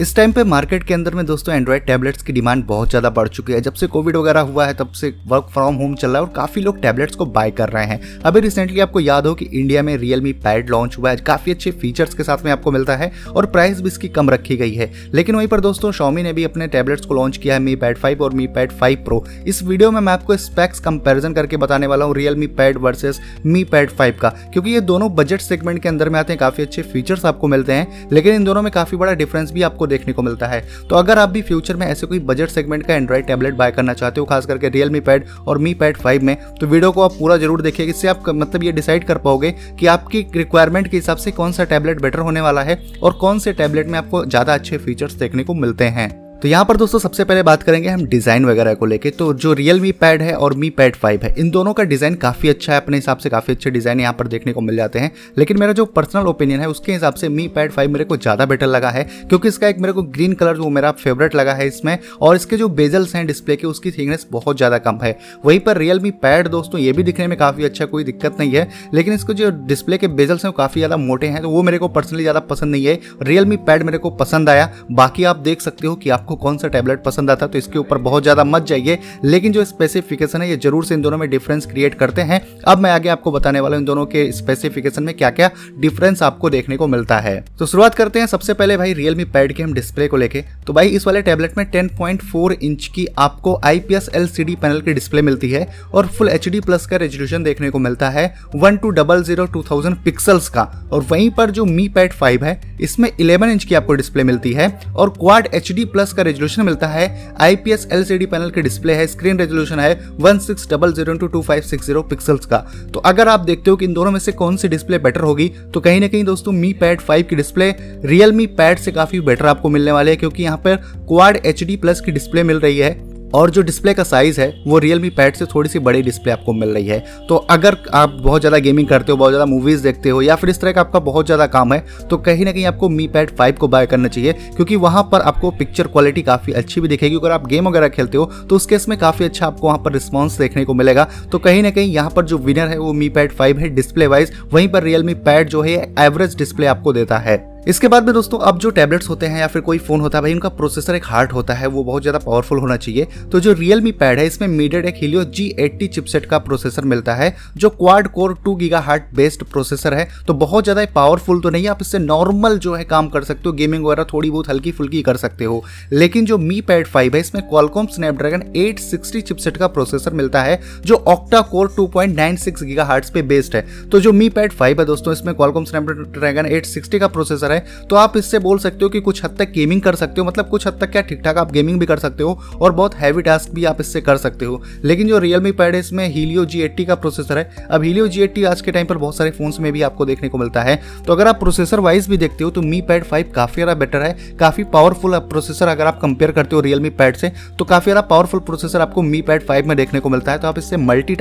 इस टाइम पे मार्केट के अंदर में दोस्तों एंड्रॉयड टैबलेट्स की डिमांड बहुत ज़्यादा बढ़ चुकी है। जब से कोविड वगैरह हुआ है, तब से वर्क फ्रॉम होम चल रहा है और काफ़ी लोग टैबलेट्स को बाय कर रहे हैं। अभी रिसेंटली आपको याद हो कि इंडिया में रियलमी पैड लॉन्च हुआ है। काफ़ी अच्छे फीचर्स के साथ में आपको मिलता है और प्राइस भी इसकी कम रखी गई है। लेकिन वहीं पर दोस्तों शॉमी ने भी अपने टैबलेट्स को लॉन्च किया है मी पैड फाइव और मी पैड फाइव प्रो इस वीडियो में मैं आपको स्पेक्स कंपेरिजन करके बताने वाला हूँ Realme pad versus Mi pad five का। क्योंकि ये दोनों बजट सेगमेंट के अंदर में आते हैं, काफ़ी अच्छे फीचर्स आपको मिलते हैं। लेकिन इन दोनों में काफ़ी बड़ा डिफरेंस भी आपको देखने को मिलता है। तो अगर आप भी फ्यूचर में ऐसे कोई बजट सेगमेंट का एंड्रॉइड टैबलेट बाय करना चाहते हो खास करके रियल मी पैड और मी पैड फाइव में तो वीडियो को आप पूरा ज़रूर देखिए। इससे आप मतलब ये डिसाइड कर पाओगे कि आपकी रिक्वायरमेंट के हिसाब से कौन सा टैबलेट बेटर होने वाला है और कौन से टैबलेट में आपको ज़्यादा अच्छे फीचर्स देखने को मिलते हैं। तो यहाँ पर दोस्तों सबसे पहले बात करेंगे हम डिज़ाइन वगैरह को लेके। तो जो रियल मी पैड है और मी पैड फाइव है, इन दोनों का डिज़ाइन काफ़ी अच्छा है। अपने हिसाब से काफ़ी अच्छे डिज़ाइन यहाँ पर देखने को मिल जाते हैं। लेकिन मेरा जो पर्सनल ओपिनियन है, उसके हिसाब से मी पैड फाइव मेरे को ज़्यादा बेटर लगा है, क्योंकि इसका एक मेरे को ग्रीन कलर जो मेरा फेवरेट लगा है इसमें, और इसके जो बेजल्स हैं डिस्प्ले के, उसकी थिकनेस बहुत ज़्यादा कम है। वहीं पर रियल मी पैड दोस्तों, ये भी दिखने में काफ़ी अच्छा कोई दिक्कत नहीं है। लेकिन इसको जो डिस्प्ले के बेजल्स हैं, वो काफ़ी ज़्यादा मोटे हैं तो वो मेरे को पर्सनली ज़्यादा पसंद नहीं है। रियल मी पैड मेरे को पसंद आया। बाकी आप देख सकते हो कि आपको कौन सा टैबलेट पसंद आता तो इसके ऊपर बहुत ज़्यादा मत जाइए। लेकिन जो स्पेसिफिकेशन है, ये ज़रूर से इन दोनों में डिफरेंस क्रिएट करते हैं। अब मैं आगे आपको बताने वाला हूँ इन दोनों के स्पेसिफिकेशन में क्या क्या डिफरेंस आपको देखने को मिलता है। तो शुरुआत करते हैं, सबसे पहले भाई रियलमी पैड के हम डिस्प्ले को लेके। तो भाई इस वाले टैबलेट में 10.4 इंच की आपको आईपीएस एलसीडी पैनल की डिस्प्ले मिलती है और फुल एच प्लस का रेजोल्यूशन देखने को मिलता है one two double zero two thousand pixels का। और वहीं पर जो मी पैड फाइव है, इसमें 11 इंच की आपको डिस्प्ले मिलती है और क्वाड एच प्लस का रेजोल्यूशन मिलता है। आईपीएस एलसीडी पैनल के डिस्प्ले है। स्क्रीन रेजोल्यूशन है one six double zero two two five six zero pixels का। तो अगर आप देखते हो कि इन दोनों में से कौन सी डिस्प्ले बेटर होगी तो कहीं ना कहीं दोस्तों मी पैड फाइव की डिस्प्ले रियल मी पैड से काफ़ी बेटर आपको मिलने वाले है, क्योंकि यहाँ पर क्वाड एच प्लस की डिस्प्ले मिल रही है। और जो डिस्प्ले का साइज़ है, वो रियल मी पैड से थोड़ी सी बड़ी डिस्प्ले आपको मिल रही है। तो अगर आप बहुत ज़्यादा गेमिंग करते हो, बहुत ज़्यादा मूवीज़ देखते हो, या फिर इस तरह का आपका बहुत ज़्यादा काम है तो कहीं ना कहीं आपको मी पैड फाइव को बाय करना चाहिए, क्योंकि वहाँ पर आपको पिक्चर क्वालिटी काफ़ी अच्छी भी दिखेगी। अगर आप गेम वगैरह खेलते हो तो उस केस में काफ़ी अच्छा आपको वहाँ पर रिस्पॉन्स देखने को मिलेगा। तो कहीं ना कहीं यहाँ पर जो विनर है, वो मी पैड फाइव है डिस्प्ले वाइज वहीं पर रियल मी पैड जो है एवरेज डिस्प्ले आपको देता है। इसके बाद में दोस्तों, अब जो टैबलेट्स होते हैं या फिर कोई फ़ोन होता है भाई, उनका प्रोसेसर एक हार्ड होता है, वो बहुत ज़्यादा पावरफुल होना चाहिए। तो जो रियल मी पैड है, इसमें मीडियड एक हिलियो जी एट्टी चिपसेट का प्रोसेसर मिलता है, जो quad core two gigahertz based processor है। तो बहुत ज़्यादा पावरफुल तो नहीं है, आप इससे नॉर्मल जो है काम कर सकते हो गेमिंग वगैरह थोड़ी बहुत हल्की फुल्की कर सकते हो। लेकिन जो मी पैड फाइव है, इसमें Qualcomm Snapdragon eight sixty chipset का प्रोसेसर मिलता है, जो octa core two point nine six gigahertz पे बेस्ड है। तो जो मी पैड फाइव है दोस्तों, इसमें क्वालकॉम स्नैपड्रैगन एट सिक्सटी का प्रोसेसर है तो आप इससे बोल सकते हो कि कुछ हद तक गेमिंग कर सकते हो। मतलब कुछ हद तक क्या ठीक ठाक आप गेमिंग भी कर सकते हो और बहुत हैवी टास्क भी आप इससे कर सकते हो। लेकिन जो रियलमी पैड है, इसमें हीलियो जी का प्रोसेसर है। अब हीलियो जी आज के टाइम पर बहुत सारे फ़ोन में भी आपको देखने को मिलता है। तो अगर आप प्रोसेसर वाइज भी देखते हो तो मी पैड फाइव काफ़ी ज़्यादा बेटर है। काफ़ी पावरफुल प्रोसेसर अगर आप कंपेयर करते हो रियलमी पैड से तो काफ़ी ज़्यादा पावरफुल प्रोसेसर आपको मी पैड फाइव में देखने को मिलता है। तो आप इससे मल्टी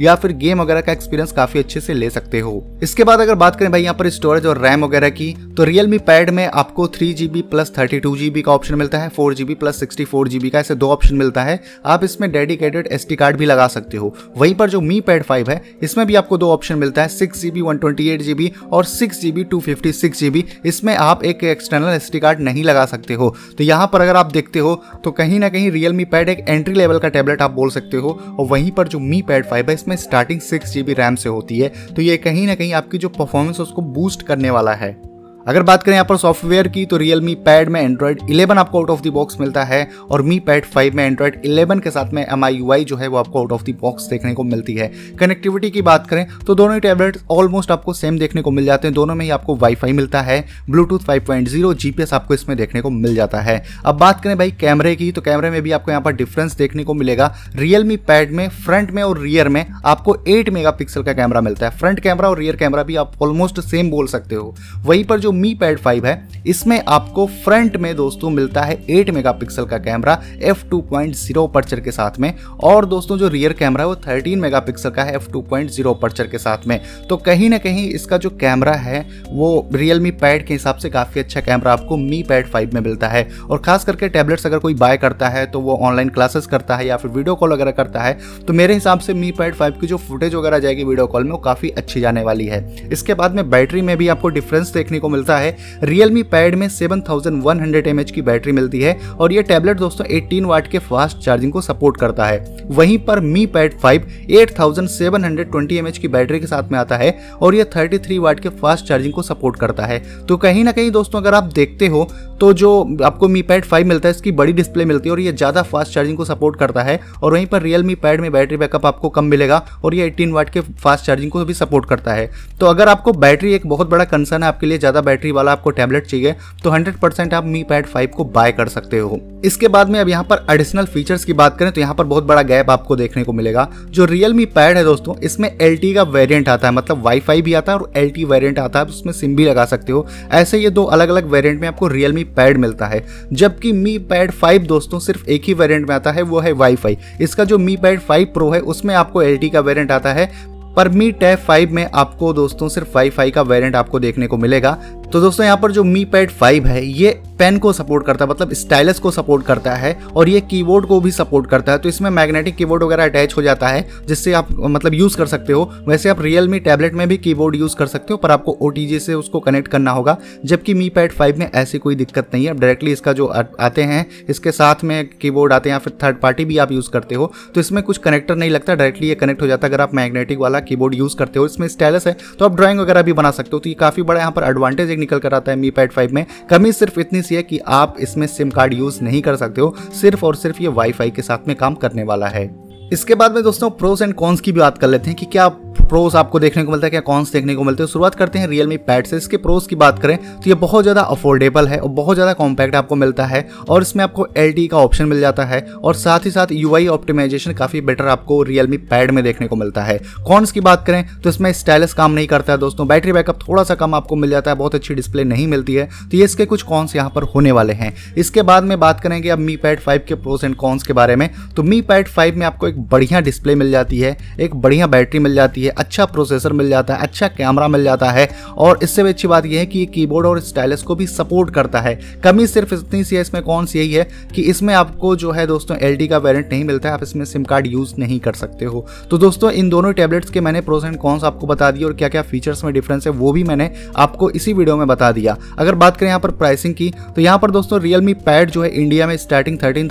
या फिर गेम वगैरह का एक्सपीरियंस काफ़ी अच्छे से ले सकते हो। इसके बाद अगर बात करें भाई यहाँ पर स्टोरेज और रैम वगैरह की तो रियलमी पैड में आपको three G B plus thirty two G B का ऑप्शन मिलता है four G B plus sixty four G B का ऐसे दो ऑप्शन मिलता है। आप इसमें डेडिकेटेड एस टी कार्ड भी लगा सकते हो। वहीं पर जो मी पैड फाइव है, इसमें भी आपको दो ऑप्शन मिलता है six G B one twenty eight G B और six G B two fifty six G B इसमें आप एक एक्सटर्नल एस टी कार्ड नहीं लगा सकते हो। तो यहाँ पर अगर आप देखते हो तो कहीं ना कहीं रियल मी पैड एक एंट्री लेवल का टैबलेट आप बोल सकते हो, और वहीं पर जो मी पैड फाइव है, इसमें starting six G B RAM से होती है। तो ये कहीं ना कहीं आपकी जो परफॉर्मेंस है, उसको बूस्ट करने वाला है। अगर बात करें यहाँ पर सॉफ्टवेयर की तो रियल मी पैड में एंड्रॉइड 11 आपको आउट ऑफ़ द बॉक्स मिलता है और मी पैड 5 में एंड्रॉइड 11 के साथ में MIUI जो है वो आपको आउट ऑफ़ द बॉक्स देखने को मिलती है। कनेक्टिविटी की बात करें तो दोनों ही टैबलेट ऑलमोस्ट आपको सेम देखने को मिल जाते हैं। दोनों में ही आपको वाईफाई मिलता है ब्लूटूथ फाइव पॉइंट आपको इसमें देखने को मिल जाता है। अब बात करें भाई कैमरे की तो कैमरे में भी आपको यहाँ पर डिफरेंस देखने को मिलेगा। रियल मी पैड में फ्रंट में और रियर में आपको एट मेगा का कैमरा मिलता है। फ्रंट कैमरा और रियर कैमरा भी आप ऑलमोस्ट सेम बोल सकते हो। वहीं पर जो मी पैड फाइव है। इसमें आपको फ्रंट में दोस्तों मिलता है 8 मेगापिक्सल का कैमरा f 2.0 पर्चर के साथ में। और दोस्तों जो रियर कैमरा है, वो 13 मेगापिक्सल का है, f 2.0 पर्चर के साथ में। तो कहीं ना कहीं इसका जो कैमरा है, वो रियल मी पैड के हिसाब से काफ़ी अच्छा कैमरा आपको मी पैड फाइव में मिलता है। और खास करके टैबलेट्स अगर कोई बाय करता है तो वो ऑनलाइन क्लासेस करता है या फिर वीडियो कॉल वगैरह करता है तो मेरे हिसाब से मी पैड फाइव की जो फुटेज वगैरह जाएगी वीडियो कॉल में, वो काफ़ी अच्छी जाने वाली है। इसके बाद में बैटरी में भी आपको डिफरेंस देखने को मिलता मिलता है। रियलमी पैड में seven thousand one hundred M H की बैटरी मिलती है और ये टैबलेट दोस्तों एट्टीन वाट के फास्ट चार्जिंग को सपोर्ट करता है। वहीं पर Mi pad five eight thousand seven hundred twenty M H की बैटरी के साथ में आता है और ये थर्टी थ्री वाट के फास्ट चार्जिंग को सपोर्ट करता है। तो कहीं ना कहीं दोस्तों अगर आप देखते हो तो जो आपको मी पैड फाइव मिलता है, इसकी बड़ी डिस्प्ले मिलती है और ये ज़्यादा फास्ट चार्जिंग को सपोर्ट करता है और वहीं पर रियल मी पैड में बैटरी बैकअप आपको कम मिलेगा और ये 18 वाट के फास्ट चार्जिंग को भी सपोर्ट करता है। तो अगर आपको बैटरी एक बहुत बड़ा कंसर्न है, आपके लिए ज़्यादा बैटरी वाला आपको टैबलेट चाहिए तो हंड्रेड आप मी पैड फाइव को बाय कर सकते हो। इसके बाद में अब यहाँ पर एडिशनल फीचर्स की बात करें तो यहाँ पर बहुत बड़ा गैप आपको देखने को मिलेगा। जो रियल मी पैड है दोस्तों, इसमें एल का वेरियंट आता है मतलब वाईफाई भी आता है और एल वेरियंट आता है उसमें सिम भी लगा सकते हो। ऐसे ये दो अलग अलग वेरियंट में आपको रियल मी पैड मिलता है। जबकि मी पैड फाइव दोस्तों, सिर्फ़ एक ही वेरियंट में आता है, वो है वाईफाई इसका जो मी पैड फाइव प्रो है, उसमें आपको एल का वेरियंट आता है। पर मी टैब फाइव में आपको दोस्तों, सिर्फ़ वाईफाई का वेरिएंट आपको देखने को मिलेगा। तो दोस्तों, यहाँ पर जो मी पैड फाइव है, ये पेन को सपोर्ट करता है मतलब स्टाइलस को सपोर्ट करता है और ये कीबोर्ड को भी सपोर्ट करता है। तो इसमें मैग्नेटिक कीबोर्ड वगैरह अटैच हो जाता है, जिससे आप मतलब यूज़ कर सकते हो। वैसे आप रियल मी टैबलेट में भी कीबोर्ड यूज़ कर सकते हो, पर आपको ओ से उसको कनेक्ट करना होगा। जबकि मी पैड फाइव में ऐसी कोई दिक्कत नहीं है। आप डायरेक्टली इसका जो आते हैं, इसके साथ में कीबोर्ड आते हैं या फिर थर्ड पार्टी भी आप यूज़ करते हो तो इसमें कुछ कनेक्टर नहीं लगता डायरेक्टली ये कनेक्ट हो जाता है अगर आप मैग्नेटिक वाला कीबोर्ड यूज़ करते हो। इसमें स्टाइलस है तो आप ड्राइंग वगैरह भी बना सकते हो। तो ये काफ़ी बड़ा यहाँ पर एडवांटेज एक निकल कर आता है मी पैड फाइव में। कमी सिर्फ़ इतनी सी है कि आप इसमें सिम कार्ड यूज़ नहीं कर सकते हो, सिर्फ़ और सिर्फ़ ये वाईफाई के साथ में काम करने वाला है। इसके बाद में दोस्तों प्रोस एंड कॉन्स की भी बात कर लेते हैं कि क्या प्रोस आपको देखने को मिलता है, क्या कॉन्स देखने को मिलते हैं? शुरुआत करते हैं रियलमी पैड से। इसके प्रोस की बात करें तो ये बहुत ज़्यादा अफोर्डेबल है और बहुत ज़्यादा कॉम्पैक्ट आपको मिलता है और इसमें आपको एलटी का ऑप्शन मिल जाता है और साथ ही साथ यूआई ऑप्टिमाइजेशन काफ़ी बेटर आपको रियलमी पैड में देखने को मिलता है। कॉन्स की बात करें तो इसमें स्टाइलस काम नहीं करता है दोस्तों। बैटरी बैकअप थोड़ा सा कम आपको मिल जाता है, बहुत अच्छी डिस्प्ले नहीं मिलती है। तो ये इसके कुछ कॉन्स यहाँ पर होने वाले हैं। इसके बाद में बात करेंगे अब मी पैड फाइव के प्रोस एंड कॉन्स के बारे में। तो मी पैड फाइव में आपको एक बढ़िया डिस्प्ले मिल जाती है, एक बढ़िया बैटरी मिल जाती है। अच्छा प्रोसेसर मिल जाता है अच्छा कैमरा मिल जाता है और इससे भी अच्छी बात यह है कि कीबोर्ड और स्टाइलस को भी सपोर्ट करता है। कमी सिर्फ़ इतनी सी है, इसमें कौन सी यही है कि इसमें आपको जो है दोस्तों एल का वेरियंट नहीं मिलता है, आप इसमें सिम कार्ड यूज़ नहीं कर सकते हो। तो दोस्तों, इन दोनों टैबलेट्स के मैंने प्रोस एंड कॉन्स आपको बता दिए और क्या क्या फीचर्स में डिफरेंस है, वो भी मैंने आपको इसी वीडियो में बता दिया। अगर बात करें यहाँ पर प्राइसिंग की तो यहाँ पर दोस्तों रियलमी पैड जो है इंडिया में स्टार्टिंग थर्टीन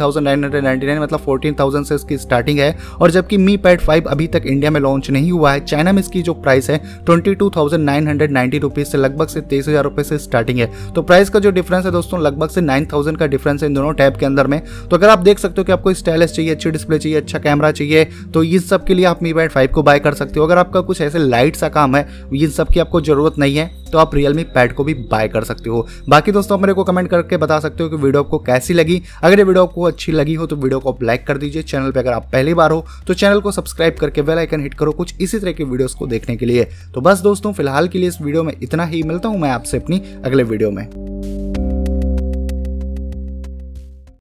मतलब फोर्टीन से इसकी स्टार्टिंग है। और जबकि मी पैड फाइव अभी तक इंडिया में लॉन्च नहीं हुआ है चाइना में इसकी जो प्राइस है twenty two thousand nine hundred ninety rupees से लगभग से तेईस हज़ार रुपए से स्टार्टिंग है। तो प्राइस का जो डिफरेंस है दोस्तों, लगभग से नाइन थाउज़ेंड का डिफरेंस है इन दोनों टैब के अंदर में। तो अगर आप देख सकते हो कि आपको स्टाइलिश चाहिए, अच्छी डिस्प्ले चाहिए अच्छा कैमरा चाहिए तो इन सब के लिए आप मी बैंड फाइव को बाय कर सकते हो। अगर आपका कुछ ऐसे लाइट सा काम है इन सब की आपको ज़रूरत नहीं है तो आप रियलमी पैड को भी बाय कर सकते हो। बाकी दोस्तों मेरे को कमेंट करके बता सकते हो कि वीडियो आपको कैसी लगी। अगर ये वीडियो आपको अच्छी लगी हो तो वीडियो को आप लाइक कर दीजिए। चैनल पर अगर आप पहली बार हो तो चैनल को सब्सक्राइब करके वेलाइकन हिट करो कुछ इसी तरह के वीडियोस को देखने के लिए। तो बस दोस्तों, फ़िलहाल के लिए इस वीडियो में इतना ही। मिलता हूँ मैं आपसे अपनी अगले वीडियो में।